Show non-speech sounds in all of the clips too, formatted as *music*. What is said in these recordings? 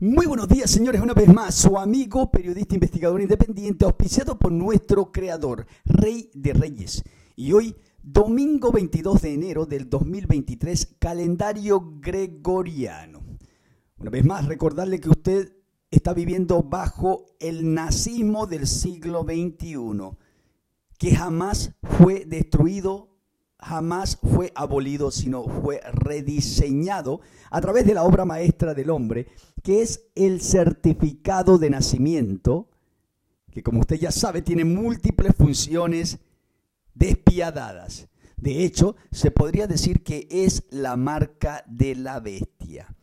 Muy buenos días, señores. Una vez más, su amigo, periodista, investigador independiente, auspiciado por nuestro creador, Rey de Reyes. Y hoy, domingo 22 de enero del 2023, calendario gregoriano. Una vez más, recordarle que usted está viviendo bajo el nazismo del siglo XXI, que jamás fue destruido jamás fue abolido, sino fue rediseñado a través de la obra maestra del hombre, que es el certificado de nacimiento, que como usted ya sabe tiene múltiples funciones despiadadas. De hecho, se podría decir que es la marca de la bestia.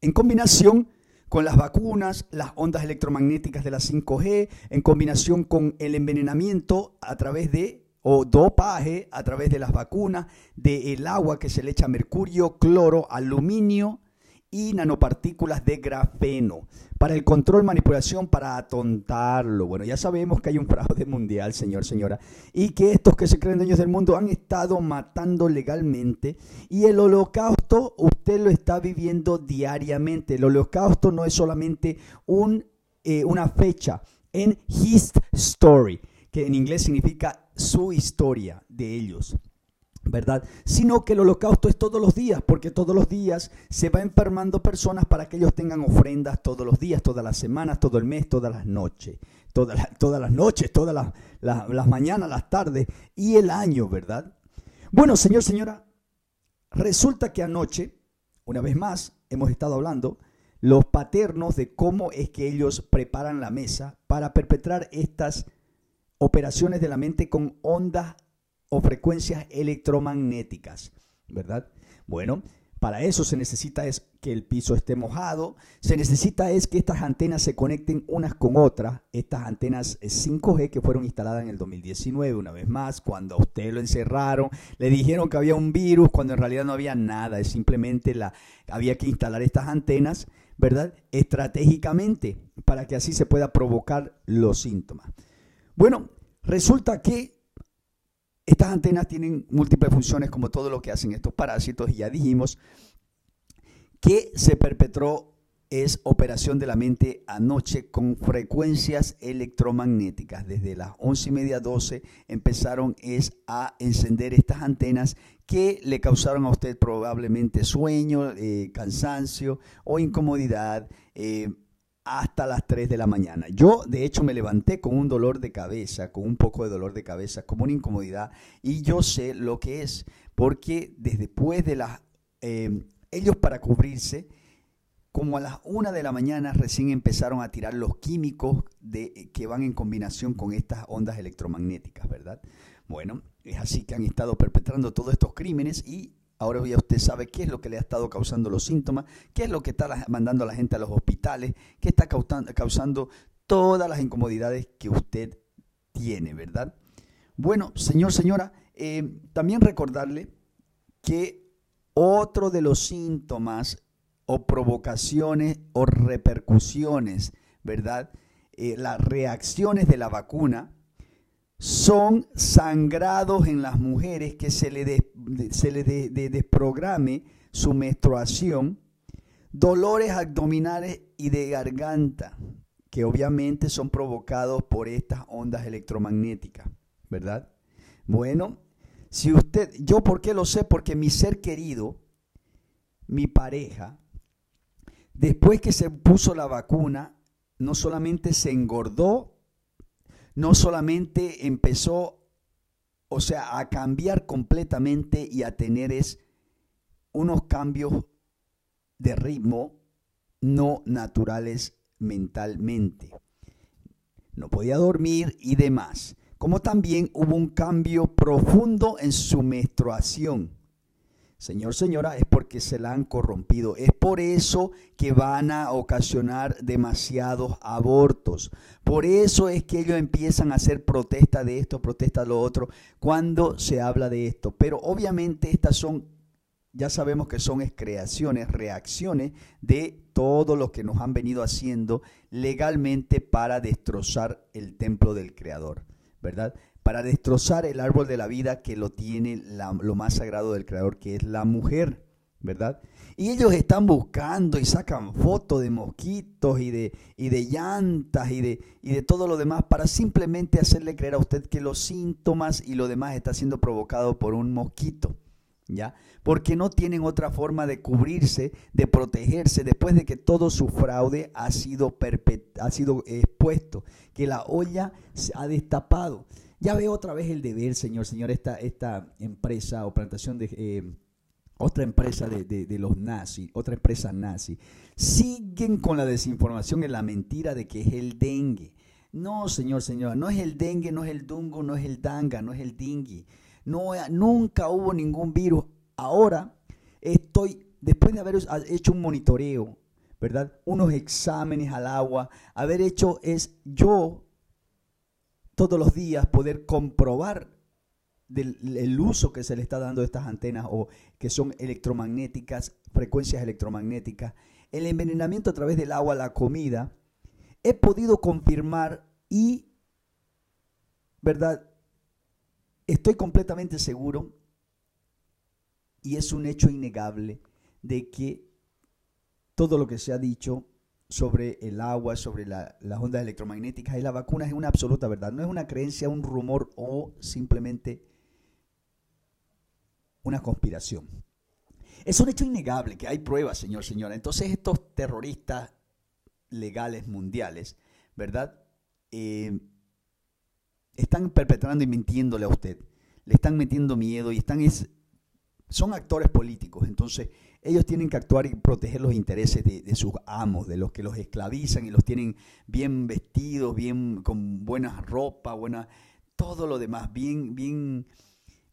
En combinación con las vacunas, las ondas electromagnéticas de la 5G, en combinación con el envenenamiento a través de o dopaje a través de las vacunas, del agua que se le echa mercurio, cloro, aluminio y nanopartículas de grafeno. Para el control, manipulación, para atontarlo. Bueno, ya sabemos que hay un fraude *laughs* mundial, señor, señora, y que estos que se creen dueños del mundo han estado matando legalmente. Y el holocausto usted lo está viviendo diariamente. El holocausto no es solamente un, eh, una fecha en His Story que en inglés significa su historia de ellos. ¿verdad? Sino que el holocausto es todos los días, porque todos los días se va enfermando personas para que ellos tengan ofrendas todos los días, todas las semanas, todo el mes, todas las noches, todas, las, noches, todas las, las mañanas, las tardes y el año, ¿verdad? Bueno, señor, señora, resulta que anoche, una vez más, hemos estado hablando los paternos de cómo es que ellos preparan la mesa para perpetrar estas operaciones de la mente con ondas o frecuencias electromagnéticas, ¿verdad? Bueno, para eso se necesita es que el piso esté mojado, se necesita es que estas antenas se conecten unas con otras, estas antenas 5G que fueron instaladas en el 2019, una vez más, cuando a usted lo encerraron, le dijeron que había un virus, cuando en realidad no había nada, es simplemente la, había que instalar estas antenas, ¿verdad? Estratégicamente, para que así se pueda provocar los síntomas. Bueno, resulta que estas antenas tienen múltiples funciones como todo lo que hacen estos parásitos y ya dijimos que se perpetró es operación de la mente anoche con frecuencias electromagnéticas. Desde las once y media, 12 empezaron es a encender estas antenas que le causaron a usted probablemente sueño, eh, cansancio o incomodidad. Eh, hasta las 3 de la mañana. Yo, de hecho, me levanté con un dolor de cabeza, con un poco de dolor de cabeza, como una incomodidad, y yo sé lo que es, porque después de las... Eh, ellos para cubrirse, como a las 1 de la mañana recién empezaron a tirar los químicos de, que van en combinación con estas ondas electromagnéticas, ¿verdad? Bueno, es así que han estado perpetrando todos estos crímenes y Ahora ya usted sabe qué es lo que le ha estado causando los síntomas, qué es lo que está mandando a la gente a los hospitales, qué está causando todas las incomodidades que usted tiene, ¿verdad? Bueno, señor, señora, eh, también recordarle que otro de los síntomas o provocaciones o repercusiones, ¿verdad? Eh, las reacciones de la vacuna son sangrados en las mujeres que se le, se le desprograme su menstruación, dolores abdominales y de garganta, que obviamente son provocados por estas ondas electromagnéticas, ¿verdad? Bueno, si usted, yo por qué lo sé, porque mi ser querido, mi pareja, después que se puso la vacuna, no solamente se engordó, no solamente empezó, o sea, a cambiar completamente y a tener es unos cambios de ritmo no naturales mentalmente. No podía dormir y demás. Como también hubo un cambio profundo en su menstruación. Señor, señora, es porque se la han corrompido. Es por eso que van a ocasionar demasiados abortos. Por eso es que ellos empiezan a hacer protesta de esto, protesta de lo otro, cuando se habla de esto. Pero obviamente estas son, ya sabemos que son creaciones, reacciones de todo lo que nos han venido haciendo legalmente para destrozar el templo del Creador, ¿verdad? Para destrozar el árbol de la vida que lo tiene lo más sagrado del Creador, que es la mujer, ¿verdad? Y ellos están buscando y sacan fotos de mosquitos y de, y de llantas y de, y de todo lo demás para simplemente hacerle creer a usted que los síntomas y lo demás está siendo provocado por un mosquito. ¿Ya? Porque no tienen otra forma de cubrirse, de protegerse después de que todo su fraude ha sido, ha sido expuesto, que la olla se ha destapado. Ya veo otra vez el deber, señor, señor, esta, esta empresa o plantación de... Eh, otra empresa de, los nazis, otra empresa nazi, siguen con la desinformación y la mentira de que es el dengue. No, señor, señora, no es el dengue, no es el dungo, no es el danga, no es el dingui. No, nunca hubo ningún virus. Ahora estoy, después de haber hecho un monitoreo, ¿verdad? Unos exámenes al agua, haber hecho es yo todos los días poder comprobar del uso que se le está dando a estas antenas o que son electromagnéticas, frecuencias electromagnéticas, el envenenamiento a través del agua, la comida, he podido confirmar y, ¿verdad? Estoy completamente seguro y es un hecho innegable de que todo lo que se ha dicho sobre el agua, sobre las ondas electromagnéticas y las vacunas es una absoluta verdad. No es una creencia, un rumor o simplemente una conspiración. Es un hecho innegable que hay pruebas, señor, señora. Entonces estos terroristas legales mundiales, ¿verdad? Eh, están perpetrando y mintiéndole a usted. Le están metiendo miedo y están... son actores políticos, entonces ellos tienen que actuar y proteger los intereses de, sus amos, de los que los esclavizan y los tienen bien vestidos, bien con buena ropa, buena, todo lo demás, bien, bien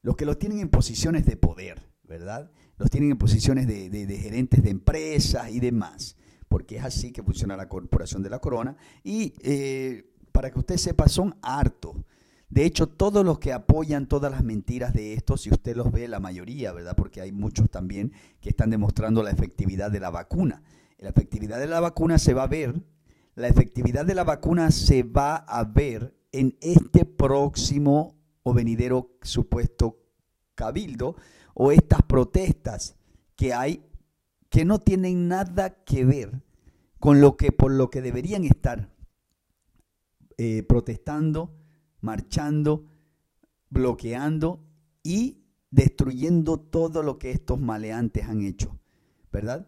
los que los tienen en posiciones de poder, ¿verdad? Los tienen en posiciones de, gerentes de empresas y demás, porque es así que funciona la corporación de la corona. Y eh, para que usted sepa, son hartos. De hecho, todos los que apoyan todas las mentiras de esto, si usted los ve, la mayoría, ¿verdad? Porque hay muchos también que están demostrando la efectividad de la vacuna. La efectividad de la vacuna se va a ver, la efectividad de la vacuna se va a ver en este próximo o venidero supuesto cabildo o estas protestas que hay que no tienen nada que ver con lo que por lo que deberían estar eh, protestando, marchando, bloqueando y destruyendo todo lo que estos maleantes han hecho, ¿verdad?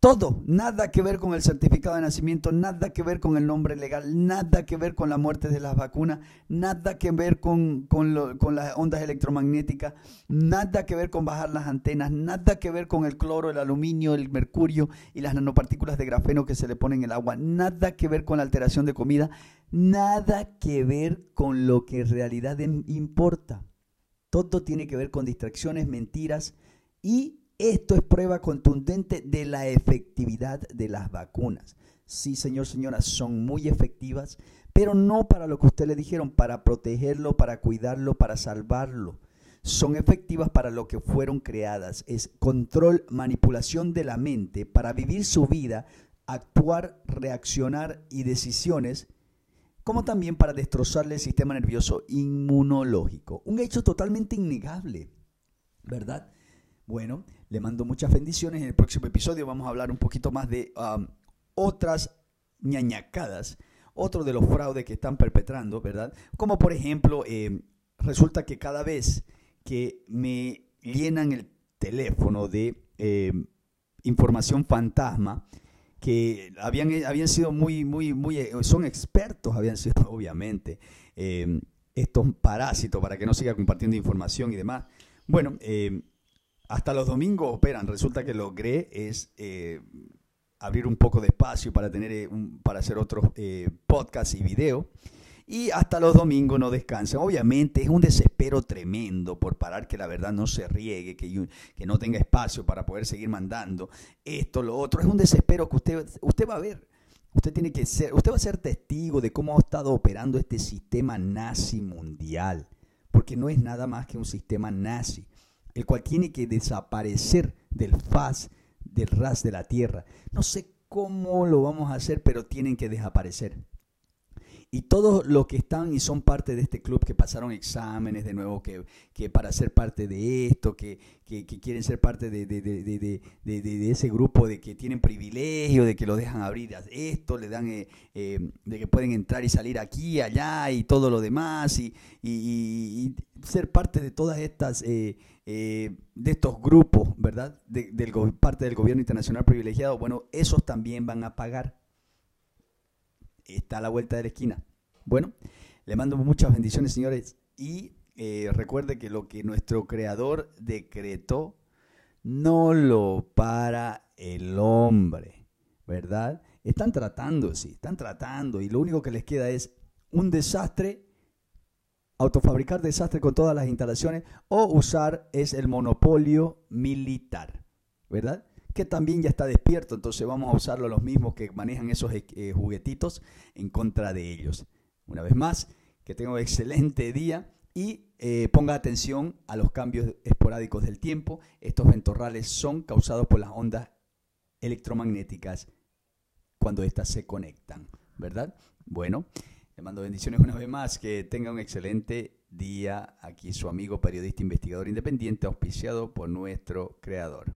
Todo, nada que ver con el certificado de nacimiento, nada que ver con el nombre legal, nada que ver con la muerte de las vacunas, nada que ver con, con, las ondas electromagnéticas, nada que ver con bajar las antenas, nada que ver con el cloro, el aluminio, el mercurio y las nanopartículas de grafeno que se le ponen en el agua, nada que ver con la alteración de comida, nada que ver con lo que en realidad importa. Todo tiene que ver con distracciones, mentiras y esto es prueba contundente de la efectividad de las vacunas. Sí, señor, señora, son muy efectivas, pero no para lo que usted le dijeron, para protegerlo, para cuidarlo, para salvarlo. Son efectivas para lo que fueron creadas. Es control, manipulación de la mente para vivir su vida, actuar, reaccionar y decisiones, como también para destrozarle el sistema nervioso inmunológico. Un hecho totalmente innegable, ¿verdad? Bueno, le mando muchas bendiciones. En el próximo episodio vamos a hablar un poquito más de um, otras ñañacadas, otro de los fraudes que están perpetrando, ¿verdad? Como por ejemplo, eh, resulta que cada vez que me llenan el teléfono de eh, información fantasma, que habían, habían sido muy, muy, muy, eh, son expertos, habían sido *laughs* obviamente, estos parásitos para que no siga compartiendo información y demás. Bueno, hasta los domingos operan. Resulta que logré es eh, abrir un poco de espacio para tener eh, para hacer otros eh, podcasts y videos. Y hasta los domingos no descansan. Obviamente es un desespero tremendo por parar que la verdad no se riegue, que, que no tenga espacio para poder seguir mandando esto, lo otro. Es un desespero que usted, usted va a ver. Usted tiene que ser, usted va a ser testigo de cómo ha estado operando este sistema nazi mundial. Porque no es nada más que un sistema nazi el cual tiene que desaparecer del faz, del ras de la tierra. No sé cómo lo vamos a hacer, pero tienen que desaparecer. Y todos los que están y son parte de este club, que pasaron exámenes de nuevo, que, que para ser parte de esto, que, que, quieren ser parte de, de, de, de, ese grupo de que tienen privilegio, de que lo dejan abrir esto, le dan, eh, eh, de que pueden entrar y salir aquí, allá y todo lo demás, y, y, ser parte de todas estas, eh, de estos grupos, ¿verdad? del, parte del gobierno internacional privilegiado, bueno, esos también van a pagar está a la vuelta de la esquina. Bueno, le mando muchas bendiciones, señores, y eh, recuerde que lo que nuestro creador decretó no lo para el hombre, ¿verdad? Están tratando, sí, están tratando, y lo único que les queda es un desastre, autofabricar desastre con todas las instalaciones, o usar es el monopolio militar, ¿verdad? Que también ya está despierto, entonces vamos a usarlo los mismos que manejan esos eh, juguetitos en contra de ellos. Una vez más, que tenga un excelente día y eh, ponga atención a los cambios esporádicos del tiempo. Estos ventorrales son causados por las ondas electromagnéticas cuando éstas se conectan, ¿verdad? Bueno, le mando bendiciones una vez más, que tenga un excelente día aquí su amigo periodista investigador independiente auspiciado por nuestro creador.